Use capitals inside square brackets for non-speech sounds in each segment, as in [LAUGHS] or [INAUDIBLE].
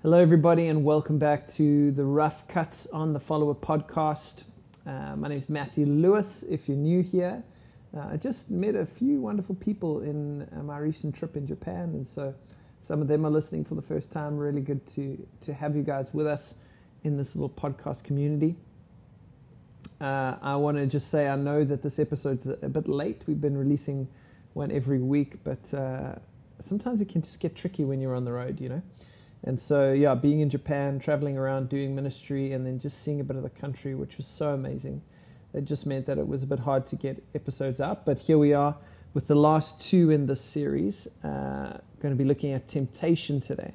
Hello, everybody, and welcome back to the Rough Cuts on the Follower podcast. Uh, my name is Matthew Lewis. If you're new here, uh, I just met a few wonderful people in uh, my recent trip in Japan, and so some of them are listening for the first time. Really good to to have you guys with us in this little podcast community. Uh, I want to just say I know that this episode's a bit late. We've been releasing one every week, but uh, sometimes it can just get tricky when you're on the road, you know. And so, yeah, being in Japan, traveling around, doing ministry, and then just seeing a bit of the country, which was so amazing. It just meant that it was a bit hard to get episodes out. But here we are with the last two in this series. Uh, going to be looking at temptation today.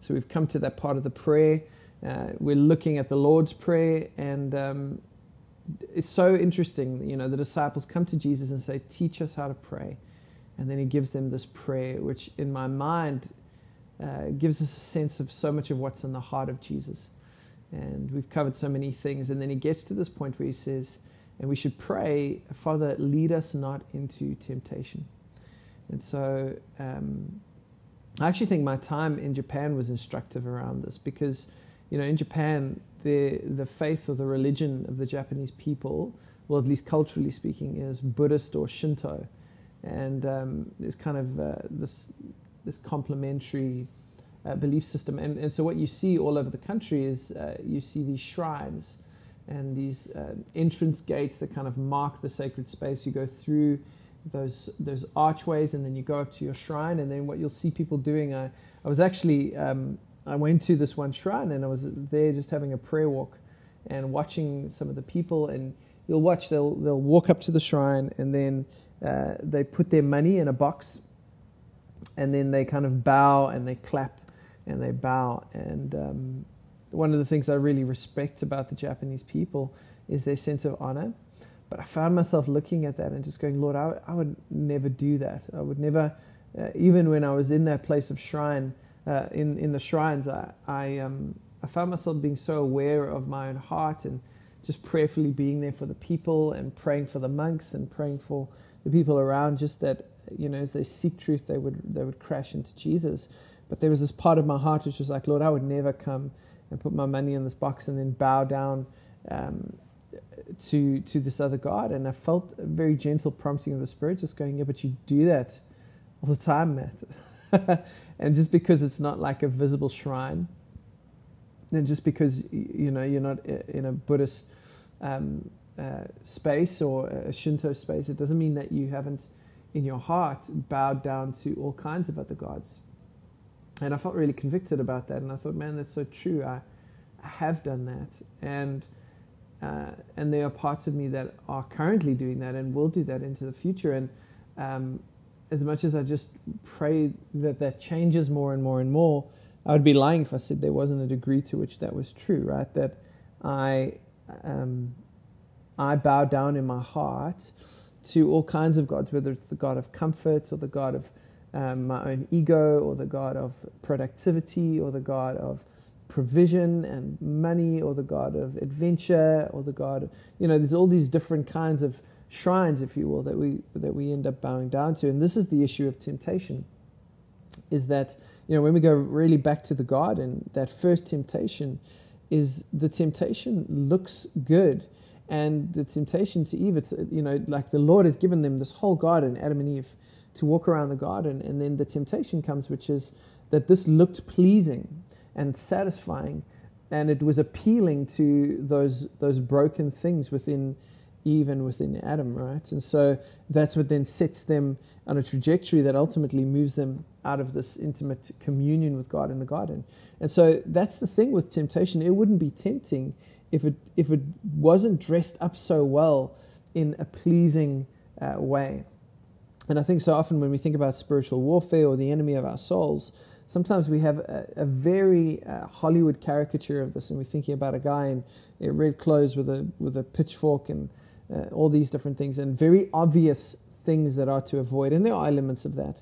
So we've come to that part of the prayer. Uh, we're looking at the Lord's Prayer, and um, it's so interesting. You know, the disciples come to Jesus and say, Teach us how to pray. And then he gives them this prayer, which in my mind uh, gives us a sense of so much of what's in the heart of Jesus. And we've covered so many things. And then he gets to this point where he says, and we should pray, Father, lead us not into temptation. And so um, I actually think my time in Japan was instructive around this because, you know, in Japan, the, the faith or the religion of the Japanese people, well, at least culturally speaking, is Buddhist or Shinto. And um, there's kind of uh, this this complementary uh, belief system. And, and so what you see all over the country is uh, you see these shrines and these uh, entrance gates that kind of mark the sacred space. You go through those those archways and then you go up to your shrine. And then what you'll see people doing, I, I was actually, um, I went to this one shrine and I was there just having a prayer walk and watching some of the people and you'll watch, they'll, they'll walk up to the shrine and then uh, they put their money in a box and then they kind of bow and they clap and they bow. And um, one of the things I really respect about the Japanese people is their sense of honor. But I found myself looking at that and just going, Lord, I, would never do that. I would never, uh, even when I was in that place of shrine, uh, in in the shrines, I I, um, I found myself being so aware of my own heart and just prayerfully being there for the people and praying for the monks and praying for the people around. Just that you know, as they seek truth, they would they would crash into Jesus. But there was this part of my heart which was like, Lord, I would never come and put my money in this box and then bow down um, to to this other God. And I felt a very gentle prompting of the Spirit, just going, Yeah, but you do that all the time, Matt. [LAUGHS] and just because it's not like a visible shrine, and just because you know you're not in a Buddhist um, uh, space or a Shinto space, it doesn't mean that you haven't in your heart bowed down to all kinds of other gods. And I felt really convicted about that. And I thought, man, that's so true. I, I have done that. And, uh, and there are parts of me that are currently doing that and will do that into the future. And um, as much as I just pray that that changes more and more and more, I would be lying if I said there wasn't a degree to which that was true, right? That I, um, I bow down in my heart to all kinds of gods, whether it's the God of comfort or the God of um, my own ego or the God of productivity or the God of provision and money or the God of adventure or the God of, you know, there's all these different kinds of shrines, if you will, that we, that we end up bowing down to. And this is the issue of temptation, is that, you know, when we go really back to the garden, that first temptation is the temptation looks good and the temptation to Eve, it's, you know, like the Lord has given them this whole garden, Adam and Eve, to walk around the garden. And then the temptation comes, which is that this looked pleasing and satisfying. And it was appealing to those, those broken things within Eve and within Adam, right? And so that's what then sets them on a trajectory that ultimately moves them out of this intimate communion with God in the garden. And so that's the thing with temptation. It wouldn't be tempting if it if it wasn't dressed up so well in a pleasing uh, way. And I think so often when we think about spiritual warfare or the enemy of our souls, sometimes we have a, a very uh, Hollywood caricature of this, and we're thinking about a guy in, in red clothes with a with a pitchfork and uh, all these different things, and very obvious things that are to avoid, and there are elements of that.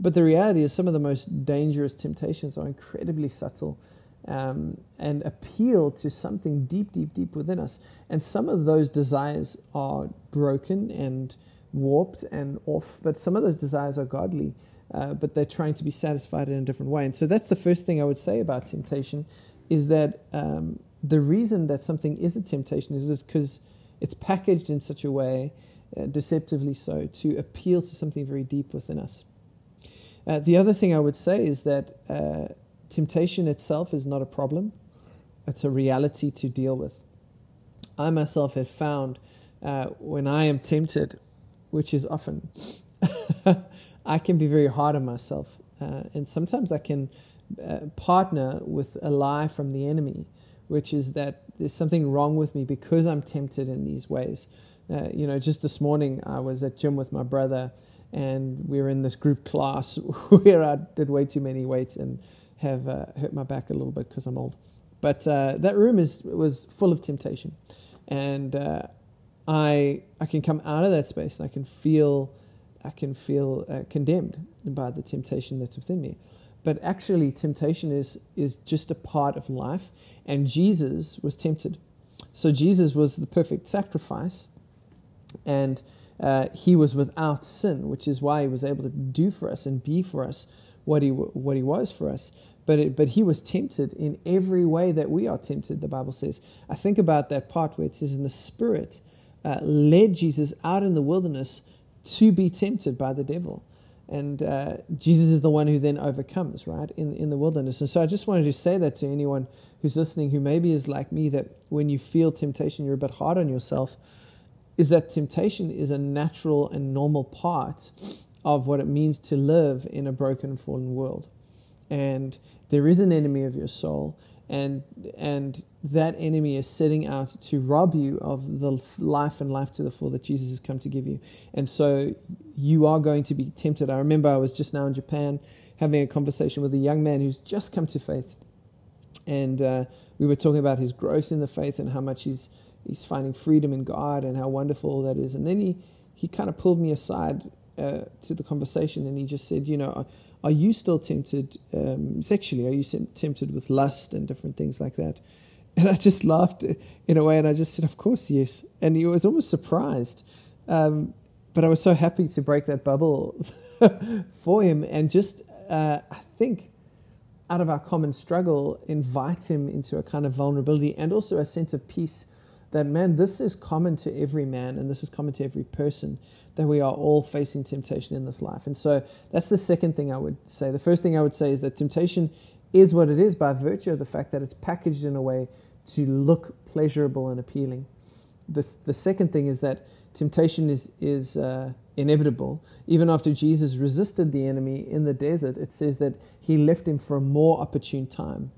But the reality is, some of the most dangerous temptations are incredibly subtle um, and appeal to something deep, deep, deep within us. And some of those desires are broken and warped and off, but some of those desires are godly. uh, but they're trying to be satisfied in a different way. And so that's the first thing I would say about temptation is that um, the reason that something is a temptation is because it's packaged in such a way, uh, deceptively so, to appeal to something very deep within us. Uh, the other thing I would say is that uh, temptation itself is not a problem, it's a reality to deal with. I myself have found uh, when I am tempted, which is often, [LAUGHS] I can be very hard on myself. Uh, and sometimes I can uh, partner with a lie from the enemy, which is that there's something wrong with me because I'm tempted in these ways. Uh, you know, just this morning I was at gym with my brother and we were in this group class [LAUGHS] where I did way too many weights and have uh, hurt my back a little bit because I'm old. But uh, that room is was full of temptation, and uh, I I can come out of that space and I can feel I can feel uh, condemned by the temptation that's within me. But actually, temptation is is just a part of life, and Jesus was tempted. So Jesus was the perfect sacrifice, and uh, he was without sin, which is why he was able to do for us and be for us what he what he was for us. But it, but he was tempted in every way that we are tempted. The Bible says. I think about that part where it says, "In the Spirit uh, led Jesus out in the wilderness to be tempted by the devil." And uh, Jesus is the one who then overcomes, right, in, in the wilderness. And so I just wanted to say that to anyone who's listening who maybe is like me, that when you feel temptation, you're a bit hard on yourself is that temptation is a natural and normal part of what it means to live in a broken and fallen world. And there is an enemy of your soul, and and that enemy is setting out to rob you of the life and life to the full that Jesus has come to give you. And so you are going to be tempted. I remember I was just now in Japan having a conversation with a young man who's just come to faith, and uh, we were talking about his growth in the faith and how much he's he's finding freedom in God and how wonderful that is. And then he, he kind of pulled me aside uh, to the conversation and he just said, you know, are, are you still tempted um, sexually? Are you tempted with lust and different things like that? [LAUGHS] And I just laughed in a way and I just said, of course, yes. And he was almost surprised. Um, but I was so happy to break that bubble [LAUGHS] for him and just, uh, I think, out of our common struggle, invite him into a kind of vulnerability and also a sense of peace that, man, this is common to every man and this is common to every person, that we are all facing temptation in this life. And so that's the second thing I would say. The first thing I would say is that temptation is what it is by virtue of the fact that it's packaged in a way to look pleasurable and appealing. The, the second thing is that temptation is, is uh, inevitable. Even after Jesus resisted the enemy in the desert, it says that he left him for a more opportune time.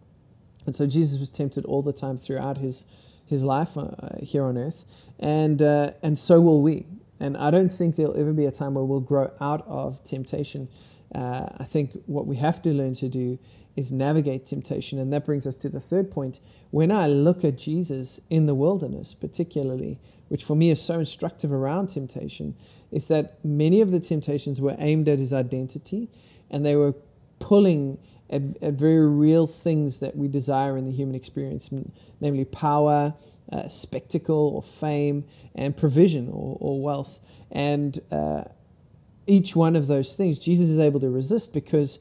And so Jesus was tempted all the time throughout his his life uh, here on earth, and uh, and so will we. And I don't think there'll ever be a time where we'll grow out of temptation. Uh, I think what we have to learn to do is navigate temptation, and that brings us to the third point. When I look at Jesus in the wilderness, particularly, which for me is so instructive around temptation, is that many of the temptations were aimed at his identity, and they were pulling at, at very real things that we desire in the human experience, namely power, uh, spectacle, or fame, and provision or, or wealth. And uh, each one of those things, Jesus is able to resist because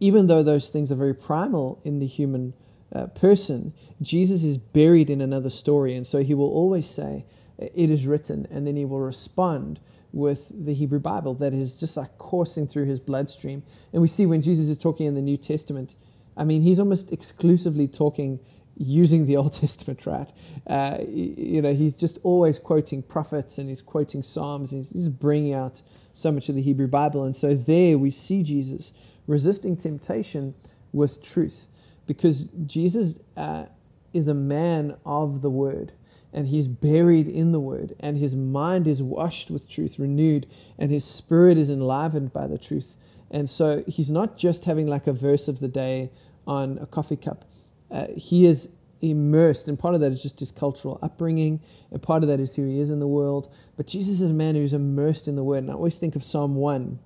even though those things are very primal in the human uh, person, Jesus is buried in another story. And so he will always say, It is written, and then he will respond with the Hebrew Bible that is just like coursing through his bloodstream. And we see when Jesus is talking in the New Testament, I mean, he's almost exclusively talking using the [LAUGHS] Old Testament, right? Uh, you know, he's just always quoting prophets and he's quoting Psalms. And he's, he's bringing out so much of the Hebrew Bible. And so there we see Jesus resisting temptation with truth because Jesus uh, is a man of the word and he's buried in the word, and his mind is washed with truth, renewed, and his spirit is enlivened by the truth. And so he's not just having like a verse of the day on a coffee cup. Uh, he is immersed, and part of that is just his cultural upbringing, and part of that is who he is in the world. But Jesus is a man who's immersed in the word. And I always think of Psalm 1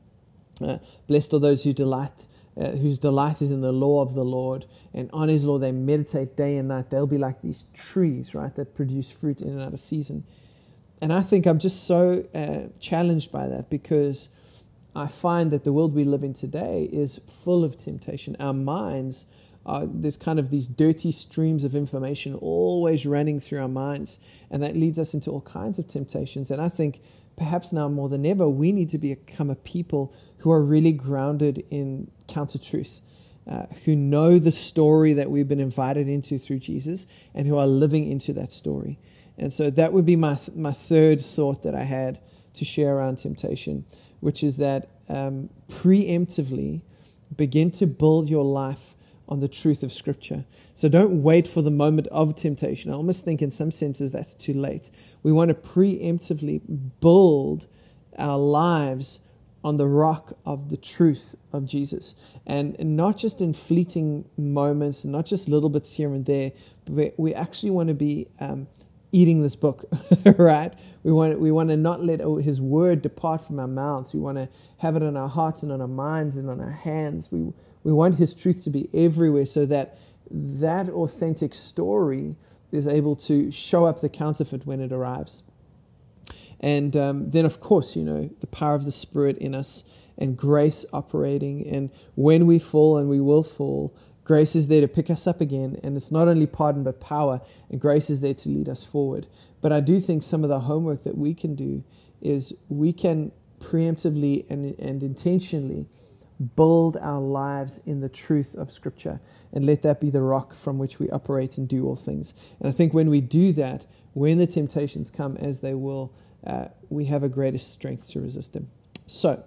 uh, Blessed are those who delight uh, whose delight is in the law of the Lord, and on his law they meditate day and night. They'll be like these trees, right, that produce fruit in and out of season. And I think I'm just so uh, challenged by that because I find that the world we live in today is full of temptation. Our minds are, there's kind of these dirty streams of information always running through our minds, and that leads us into all kinds of temptations. And I think perhaps now more than ever, we need to become a people who are really grounded in counter truth. Uh, who know the story that we've been invited into through Jesus and who are living into that story. And so that would be my, th- my third thought that I had to share around temptation, which is that um, preemptively begin to build your life on the truth of Scripture. So don't wait for the moment of temptation. I almost think, in some senses, that's too late. We want to preemptively build our lives on the rock of the truth of Jesus. And, not just in fleeting moments, not just little bits here and there, but we actually want to be um, eating this book, [LAUGHS] right? We want, we want to not let his word depart from our mouths. We want to have it on our hearts and on our minds and on our hands. We, we want his truth to be everywhere so that that authentic story is able to show up the counterfeit when it arrives. And um, then, of course, you know, the power of the Spirit in us and grace operating. And when we fall, and we will fall, grace is there to pick us up again. And it's not only pardon, but power. And grace is there to lead us forward. But I do think some of the homework that we can do is we can preemptively and, and intentionally build our lives in the truth of Scripture and let that be the rock from which we operate and do all things. And I think when we do that, when the temptations come, as they will, uh, we have a greater strength to resist them. So,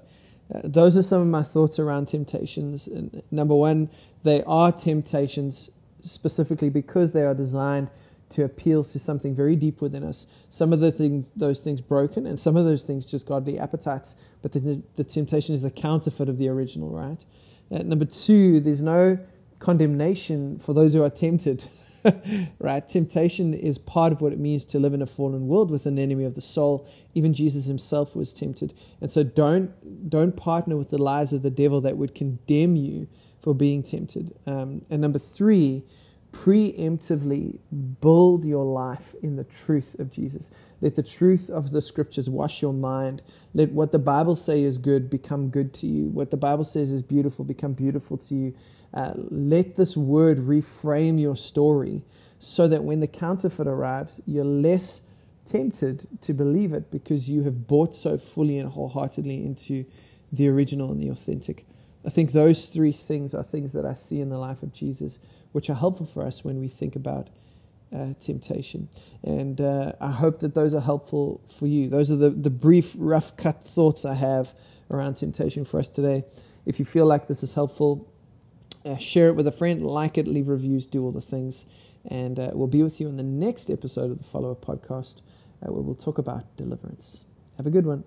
uh, those are some of my thoughts around temptations. And number one, they are temptations specifically because they are designed to appeal to something very deep within us. Some of the things, those things broken, and some of those things just godly appetites. But the, the temptation is the counterfeit of the original, right? Uh, number two, there's no condemnation for those who are tempted. [LAUGHS] right? Temptation is part of what it means to live in a fallen world with an enemy of the soul. Even Jesus himself was tempted. And so don't don't partner with the lies of the devil that would condemn you for being tempted. Um, and number three, preemptively build your life in the truth of Jesus. Let the truth of the scriptures wash your mind. Let what the Bible says is good become good to you. What the Bible says is beautiful become beautiful to you. Uh, let this word reframe your story so that when the counterfeit arrives, you're less tempted to believe it because you have bought so fully and wholeheartedly into the original and the authentic. I think those three things are things that I see in the life of Jesus, which are helpful for us when we think about uh, temptation. And uh, I hope that those are helpful for you. Those are the, the brief, rough cut thoughts I have around temptation for us today. If you feel like this is helpful, uh, share it with a friend, like it, leave reviews, do all the things. And uh, we'll be with you in the next episode of the Follower podcast uh, where we'll talk about deliverance. Have a good one.